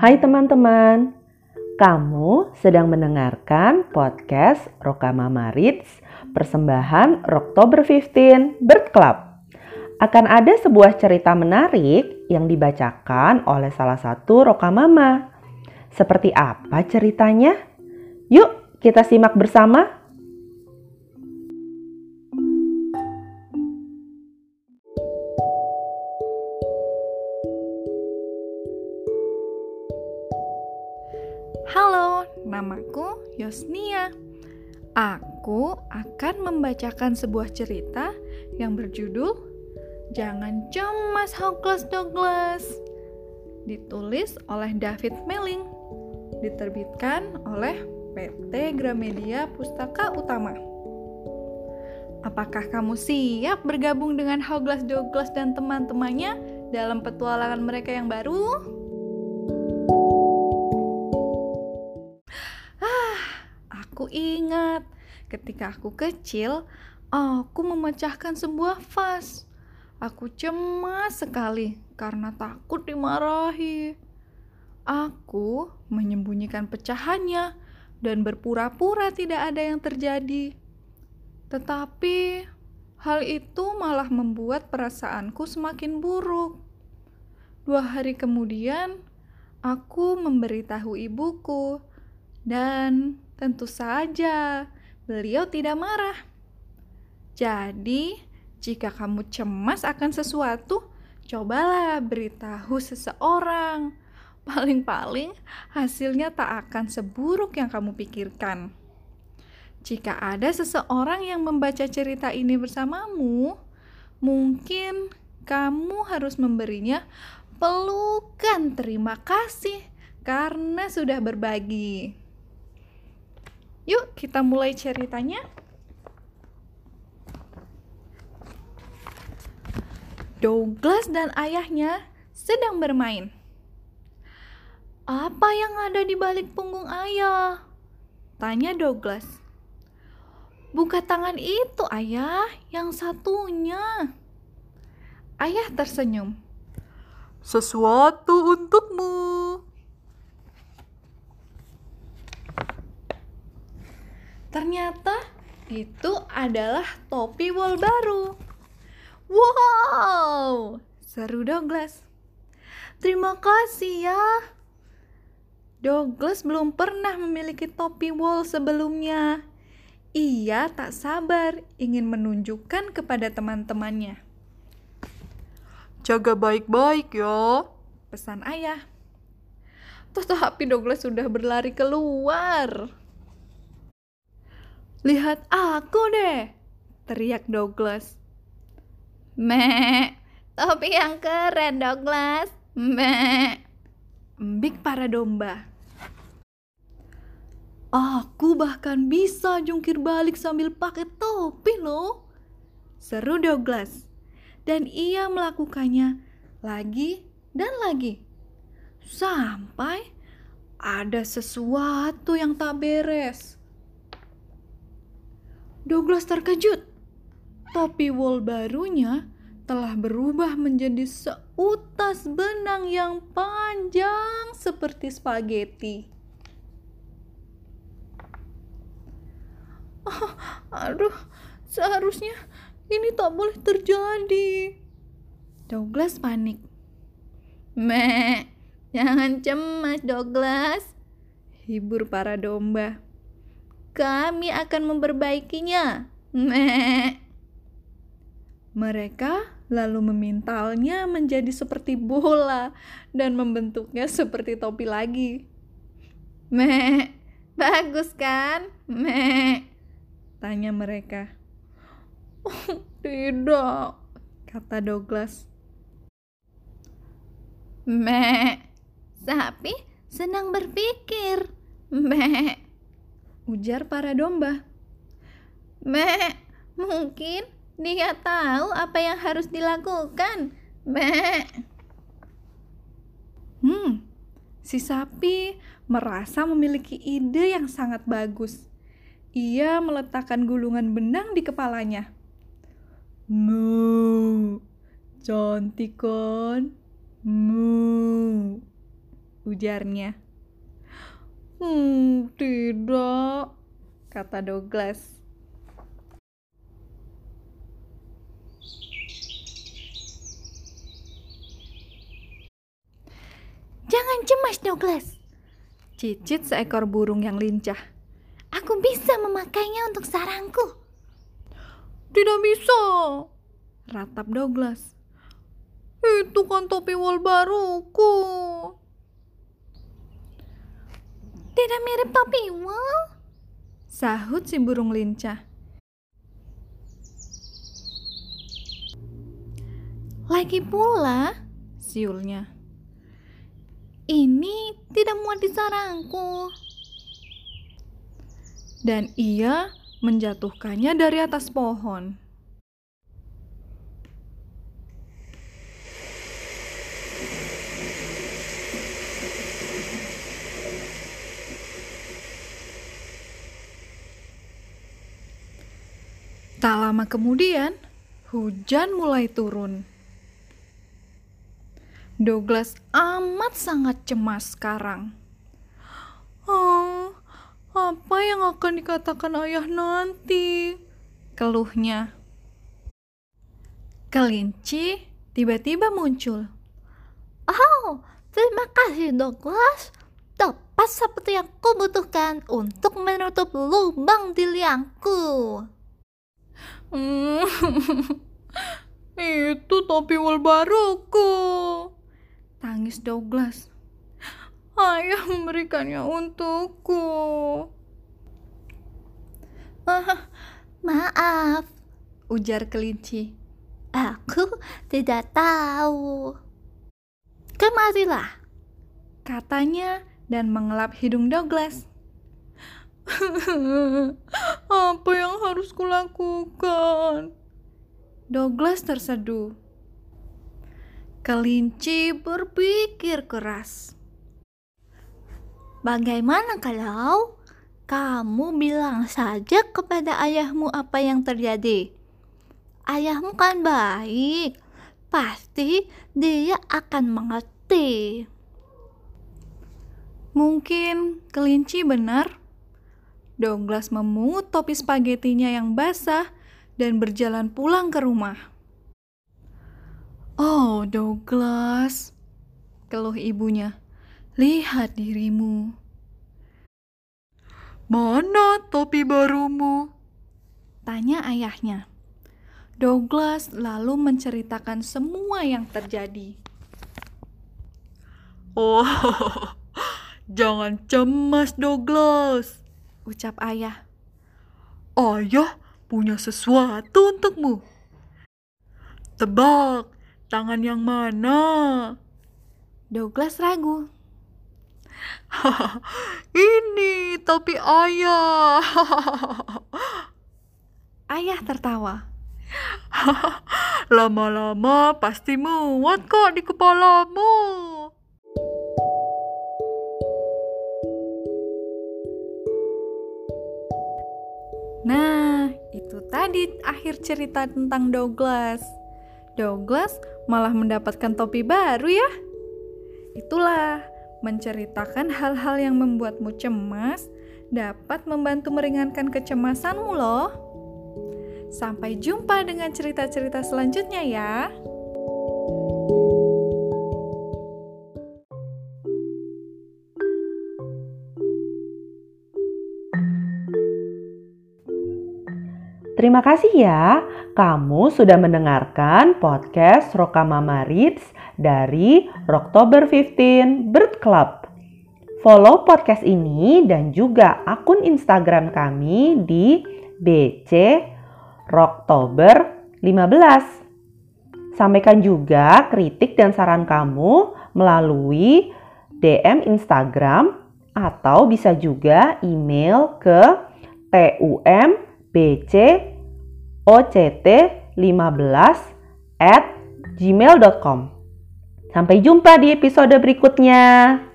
Hai teman-teman, kamu sedang mendengarkan podcast Rokamama Reads persembahan Oktober 15 Bird Club. Akan ada sebuah cerita menarik yang dibacakan oleh salah satu Rokamama. Seperti apa ceritanya? Yuk kita simak bersama. Halo, namaku Yosnia. Aku akan membacakan sebuah cerita yang berjudul Jangan Cemas Hopeless Douglas. Ditulis oleh David Melling. Diterbitkan oleh PT Gramedia Pustaka Utama. Apakah kamu siap bergabung dengan Hoglas Douglas dan teman-temannya dalam petualangan mereka yang baru? Ingat ketika aku kecil, aku memecahkan sebuah vas. Aku cemas sekali karena takut dimarahi. Aku menyembunyikan pecahannya dan berpura-pura tidak ada yang terjadi. Tetapi hal itu malah membuat perasaanku semakin buruk. Dua hari kemudian, aku memberitahu ibuku, dan tentu saja beliau tidak marah. Jadi, jika kamu cemas akan sesuatu, cobalah beritahu seseorang. Paling-paling hasilnya tak akan seburuk yang kamu pikirkan. Jika ada seseorang yang membaca cerita ini bersamamu, mungkin kamu harus memberinya pelukan terima kasih karena sudah berbagi. Kita mulai ceritanya. Douglas dan ayahnya sedang bermain. Apa yang ada di balik punggung ayah? Tanya Douglas. Buka tangan itu, ayah, yang satunya. Ayah tersenyum. Sesuatu untukmu. Ternyata itu adalah topi wol baru. Wow, seru Douglas. Terima kasih ya. Douglas belum pernah memiliki topi wol sebelumnya. Ia tak sabar ingin menunjukkan kepada teman-temannya. Jaga baik-baik ya, pesan ayah. Tetapi Douglas sudah berlari keluar. Lihat aku deh, teriak Douglas. Mek, topi yang keren Douglas. Mek, embik para domba. Aku bahkan bisa jungkir balik sambil pakai topi loh. Seru Douglas. Dan ia melakukannya lagi dan lagi. Sampai ada sesuatu yang tak beres. Douglas terkejut. Topi wool barunya telah berubah menjadi seutas benang yang panjang seperti spaghetti. Oh, aduh, seharusnya ini tak boleh terjadi. Douglas panik. Mek, jangan cemas Douglas. Hibur para domba. Kami akan memperbaikinya. Mek. Mereka lalu memintalnya menjadi seperti bola dan membentuknya seperti topi lagi. Mek, bagus kan? Mek, tanya mereka. Oh, tidak, kata Douglas. Mek, sapi senang berpikir. Mek, ujar para domba. Mek, mungkin dia tahu apa yang harus dilakukan. Mek. Hmm, si sapi merasa memiliki ide yang sangat bagus. Ia meletakkan gulungan benang di kepalanya. Mu, cantik kan? Mu, ujarnya. Hmm, tidak, kata Douglas. Jangan cemas, Douglas. Cicit seekor burung yang lincah. Aku bisa memakainya untuk sarangku. Tidak bisa, ratap Douglas. Itu kan topi wol baruku. Tidak mirip topi wol? Sahut si burung lincah. Lagi pula, siulnya. Ini tidak muat di sarangku. Dan ia menjatuhkannya dari atas pohon. Tak lama kemudian, hujan mulai turun. Douglas amat sangat cemas sekarang. Oh, apa yang akan dikatakan ayah nanti? Keluhnya. Kelinci tiba-tiba muncul. Oh, terima kasih Douglas. Tepat seperti yang kubutuhkan untuk menutup lubang di liangku. Hmm, itu topi wol baruku. Tangis Douglas. Ayah memberikannya untukku. Ah, maaf, Ujar kelinci. aku tidak tahu. Kemarilah. Katanya dan mengelap hidung Douglas. Apa yang harus kulakukan? Douglas terseduh. Kelinci berpikir keras. Bagaimana kalau kamu bilang saja kepada ayahmu apa yang terjadi? Ayahmu kan baik, pasti dia akan mengerti. Mungkin kelinci benar. Douglas memungut topi spagetinya yang basah dan berjalan pulang ke rumah. Oh, Douglas, keluh ibunya. Lihat dirimu. Mana topi barumu? Tanya ayahnya. Douglas lalu menceritakan semua yang terjadi. Oh, jangan cemas Douglas, ucap ayah. Ayah punya sesuatu untukmu. Tebak, tangan yang mana? Douglas ragu. Ini topi ayah. ayah tertawa. Lama-lama pasti muat kok di kepalamu. Nah, itu tadi akhir cerita tentang Douglas. Douglas malah mendapatkan topi baru ya. Itulah, menceritakan hal-hal yang membuatmu cemas dapat membantu meringankan kecemasanmu loh. Sampai jumpa dengan cerita-cerita selanjutnya ya. Terima kasih ya, kamu sudah mendengarkan podcast Rokamama Reads dari Oktober 15 Bird Club. Follow podcast ini dan juga akun Instagram kami di BC Oktober 15. Sampaikan juga kritik dan saran kamu melalui DM Instagram atau bisa juga email ke tumbc oct15 at gmail.com. Sampai jumpa di episode berikutnya.